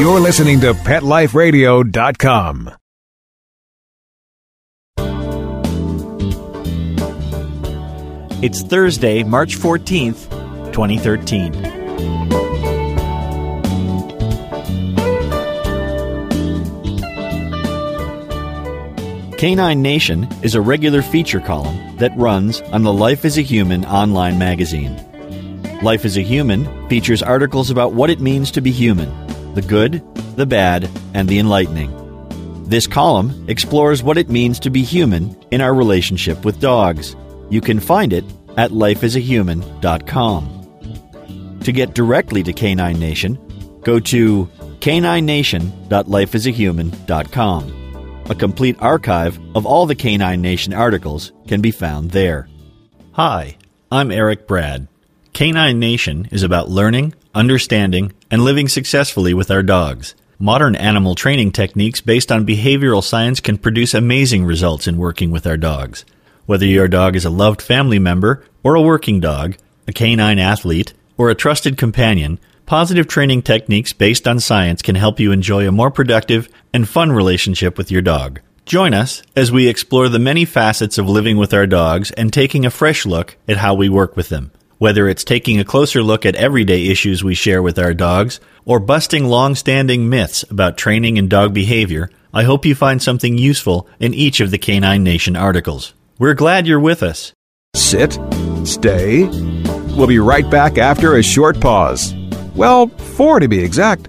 You're listening to PetLifeRadio.com. It's Thursday, March 14th, 2013. Canine Nation is a regular feature column that runs on the Life as a Human online magazine. Life as a Human features articles about what it means to be human the good, the bad, and the enlightening. This column explores what it means to be human in our relationship with dogs. You can find it at lifeasahuman.com. To get directly to Canine Nation, go to caninenation.lifeasahuman.com. A complete archive of all the Canine Nation articles can be found there. Hi, I'm Eric Brad. Canine Nation is about learning, understanding, and living successfully with our dogs. Modern animal training techniques based on behavioral science can produce amazing results in working with our dogs. Whether your dog is a loved family member or a working dog, a canine athlete, or a trusted companion, positive training techniques based on science can help you enjoy a more productive and fun relationship with your dog. Join us as we explore the many facets of living with our dogs and taking a fresh look at how we work with them. Whether it's taking a closer look at everyday issues we share with our dogs or busting long standing myths about training and dog behavior, I hope you find something useful in each of the Canine Nation articles. We're glad you're with us. Sit, stay. We'll be right back after a short pause. Well, four to be exact.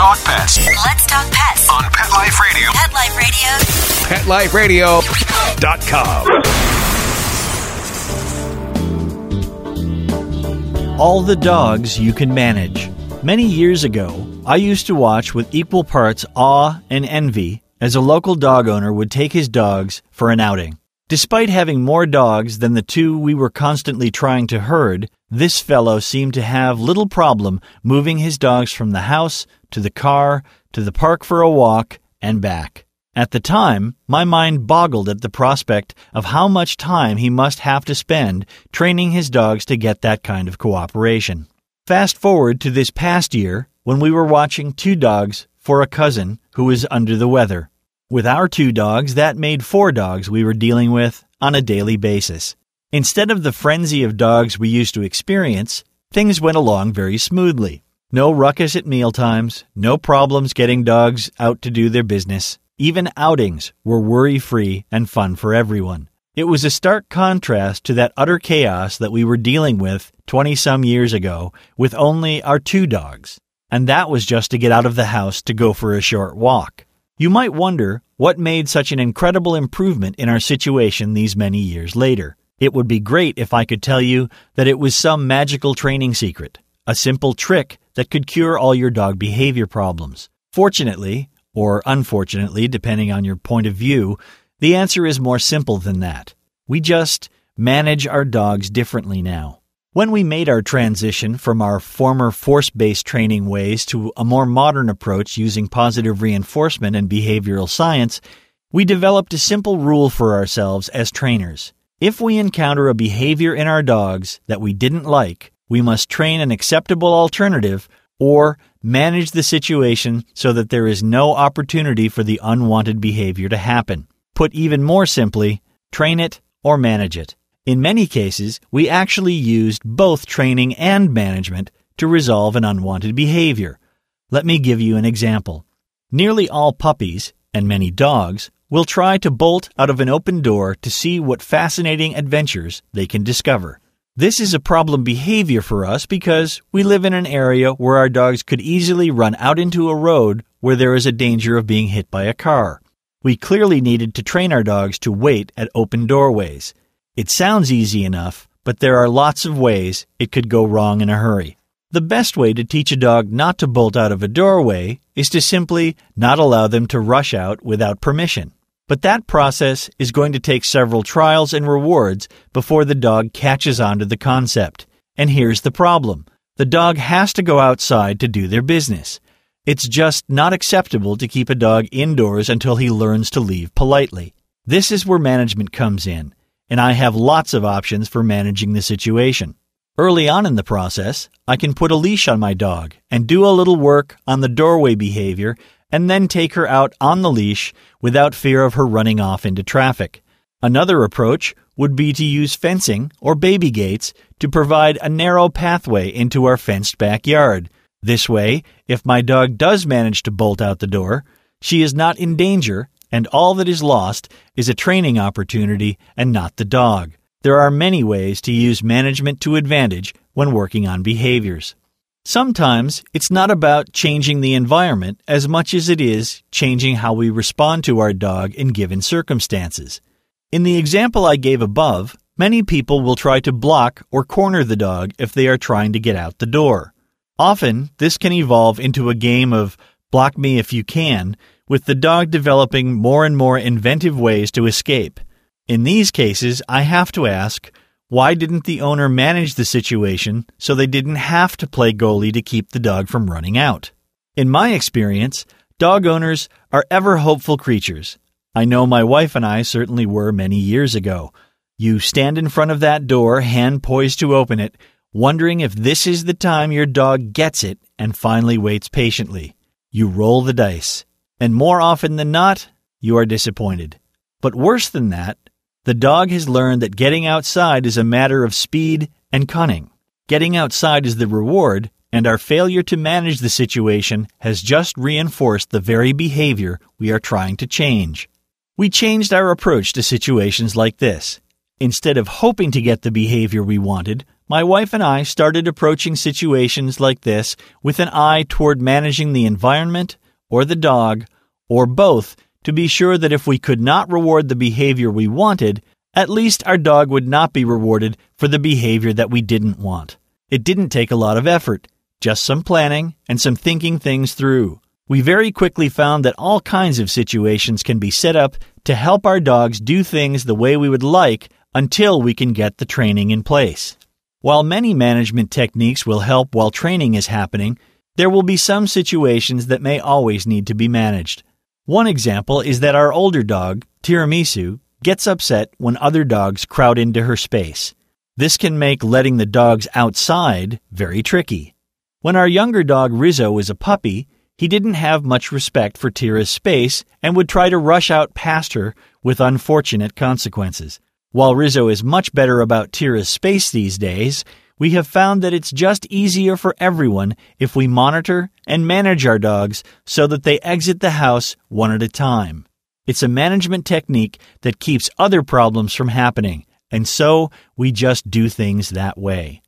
Talk pets Let's talk pets. on Pet Life Radio. Pet Life Radio. PetLifeRadio.com. All the dogs you can manage. Many years ago, I used to watch with equal parts awe and envy as a local dog owner would take his dogs for an outing. Despite having more dogs than the two we were constantly trying to herd, this fellow seemed to have little problem moving his dogs from the house to the car to the park for a walk and back. At the time, my mind boggled at the prospect of how much time he must have to spend training his dogs to get that kind of cooperation. Fast forward to this past year when we were watching two dogs for a cousin who was under the weather. With our two dogs, that made four dogs we were dealing with on a daily basis. Instead of the frenzy of dogs we used to experience, things went along very smoothly. No ruckus at mealtimes, no problems getting dogs out to do their business. Even outings were worry free and fun for everyone. It was a stark contrast to that utter chaos that we were dealing with 20 some years ago with only our two dogs. And that was just to get out of the house to go for a short walk. You might wonder what made such an incredible improvement in our situation these many years later. It would be great if I could tell you that it was some magical training secret, a simple trick that could cure all your dog behavior problems. Fortunately, or unfortunately, depending on your point of view, the answer is more simple than that. We just manage our dogs differently now. When we made our transition from our former force based training ways to a more modern approach using positive reinforcement and behavioral science, we developed a simple rule for ourselves as trainers. If we encounter a behavior in our dogs that we didn't like, we must train an acceptable alternative or manage the situation so that there is no opportunity for the unwanted behavior to happen. Put even more simply, train it or manage it. In many cases, we actually used both training and management to resolve an unwanted behavior. Let me give you an example. Nearly all puppies, and many dogs, will try to bolt out of an open door to see what fascinating adventures they can discover. This is a problem behavior for us because we live in an area where our dogs could easily run out into a road where there is a danger of being hit by a car. We clearly needed to train our dogs to wait at open doorways. It sounds easy enough, but there are lots of ways it could go wrong in a hurry. The best way to teach a dog not to bolt out of a doorway is to simply not allow them to rush out without permission. But that process is going to take several trials and rewards before the dog catches on to the concept. And here's the problem the dog has to go outside to do their business. It's just not acceptable to keep a dog indoors until he learns to leave politely. This is where management comes in, and I have lots of options for managing the situation. Early on in the process, I can put a leash on my dog and do a little work on the doorway behavior and then take her out on the leash without fear of her running off into traffic. Another approach would be to use fencing or baby gates to provide a narrow pathway into our fenced backyard. This way, if my dog does manage to bolt out the door, she is not in danger, and all that is lost is a training opportunity and not the dog. There are many ways to use management to advantage when working on behaviors. Sometimes it's not about changing the environment as much as it is changing how we respond to our dog in given circumstances. In the example I gave above, many people will try to block or corner the dog if they are trying to get out the door. Often, this can evolve into a game of block me if you can, with the dog developing more and more inventive ways to escape. In these cases, I have to ask, why didn't the owner manage the situation so they didn't have to play goalie to keep the dog from running out? In my experience, dog owners are ever hopeful creatures. I know my wife and I certainly were many years ago. You stand in front of that door, hand poised to open it, wondering if this is the time your dog gets it and finally waits patiently. You roll the dice, and more often than not, you are disappointed. But worse than that, the dog has learned that getting outside is a matter of speed and cunning. Getting outside is the reward, and our failure to manage the situation has just reinforced the very behavior we are trying to change. We changed our approach to situations like this. Instead of hoping to get the behavior we wanted, my wife and I started approaching situations like this with an eye toward managing the environment, or the dog, or both to be sure that if we could not reward the behavior we wanted, at least our dog would not be rewarded for the behavior that we didn't want. It didn't take a lot of effort, just some planning and some thinking things through. We very quickly found that all kinds of situations can be set up to help our dogs do things the way we would like until we can get the training in place. While many management techniques will help while training is happening, there will be some situations that may always need to be managed. One example is that our older dog, Tiramisu, gets upset when other dogs crowd into her space. This can make letting the dogs outside very tricky. When our younger dog Rizzo was a puppy, he didn't have much respect for Tira's space and would try to rush out past her with unfortunate consequences. While Rizzo is much better about Tira's space these days, we have found that it's just easier for everyone if we monitor and manage our dogs so that they exit the house one at a time. It's a management technique that keeps other problems from happening, and so we just do things that way.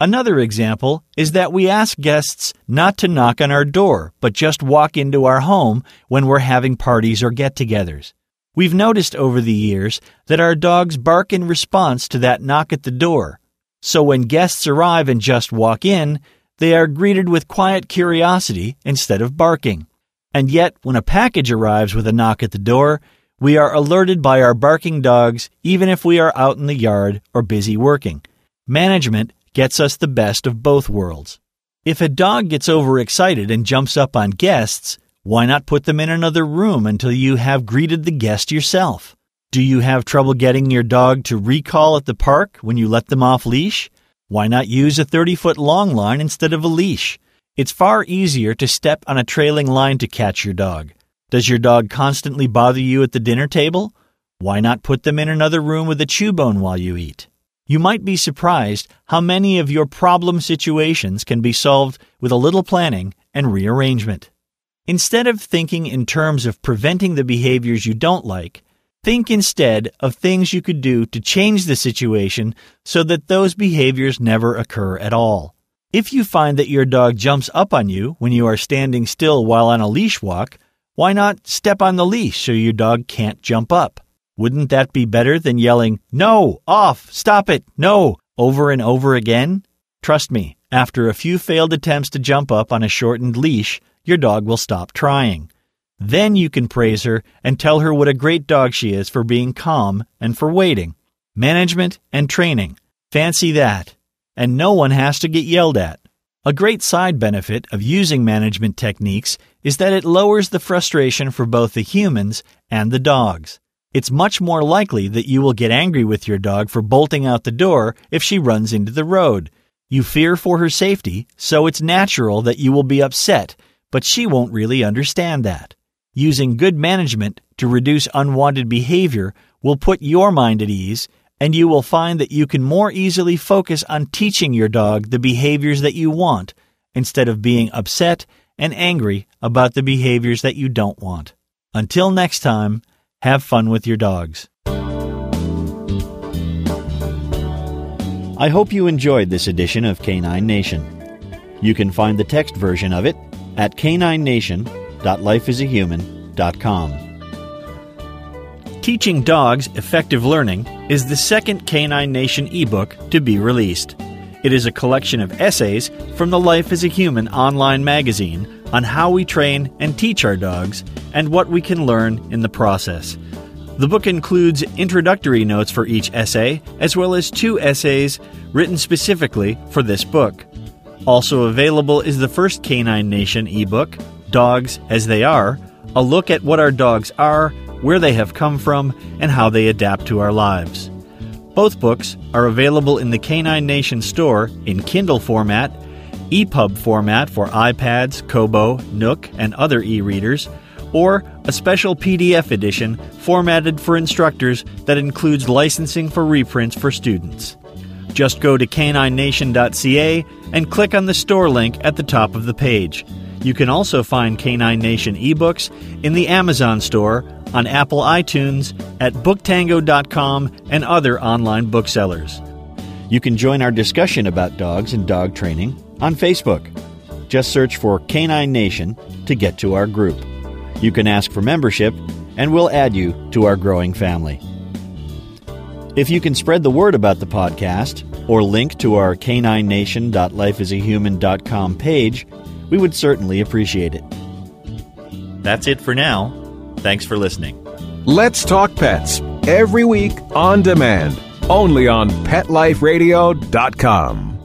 Another example is that we ask guests not to knock on our door, but just walk into our home when we're having parties or get togethers. We've noticed over the years that our dogs bark in response to that knock at the door, so when guests arrive and just walk in, they are greeted with quiet curiosity instead of barking. And yet, when a package arrives with a knock at the door, we are alerted by our barking dogs even if we are out in the yard or busy working. Management gets us the best of both worlds. If a dog gets overexcited and jumps up on guests, why not put them in another room until you have greeted the guest yourself? Do you have trouble getting your dog to recall at the park when you let them off leash? Why not use a 30 foot long line instead of a leash? It's far easier to step on a trailing line to catch your dog. Does your dog constantly bother you at the dinner table? Why not put them in another room with a chew bone while you eat? You might be surprised how many of your problem situations can be solved with a little planning and rearrangement. Instead of thinking in terms of preventing the behaviors you don't like, think instead of things you could do to change the situation so that those behaviors never occur at all. If you find that your dog jumps up on you when you are standing still while on a leash walk, why not step on the leash so your dog can't jump up? Wouldn't that be better than yelling, No, off, stop it, no, over and over again? Trust me, after a few failed attempts to jump up on a shortened leash, your dog will stop trying. Then you can praise her and tell her what a great dog she is for being calm and for waiting. Management and training. Fancy that. And no one has to get yelled at. A great side benefit of using management techniques is that it lowers the frustration for both the humans and the dogs. It's much more likely that you will get angry with your dog for bolting out the door if she runs into the road. You fear for her safety, so it's natural that you will be upset, but she won't really understand that. Using good management to reduce unwanted behavior will put your mind at ease, and you will find that you can more easily focus on teaching your dog the behaviors that you want instead of being upset and angry about the behaviors that you don't want. Until next time, have fun with your dogs. I hope you enjoyed this edition of Canine Nation. You can find the text version of it at caninenation.lifeasahuman.com. Teaching Dogs Effective Learning is the second Canine Nation ebook to be released. It is a collection of essays from the Life as a Human online magazine on how we train and teach our dogs and what we can learn in the process. The book includes introductory notes for each essay, as well as two essays written specifically for this book. Also available is the first Canine Nation ebook, Dogs as They Are, a look at what our dogs are, where they have come from, and how they adapt to our lives. Both books are available in the Canine Nation store in Kindle format, EPUB format for iPads, Kobo, Nook, and other e readers, or a special PDF edition formatted for instructors that includes licensing for reprints for students. Just go to caninenation.ca and click on the store link at the top of the page. You can also find Canine Nation ebooks in the Amazon store, on Apple iTunes, at booktango.com, and other online booksellers. You can join our discussion about dogs and dog training on Facebook. Just search for Canine Nation to get to our group. You can ask for membership, and we'll add you to our growing family. If you can spread the word about the podcast or link to our caninenation.lifeasahuman.com page, we would certainly appreciate it. That's it for now. Thanks for listening. Let's Talk Pets every week on demand, only on PetLifeRadio.com.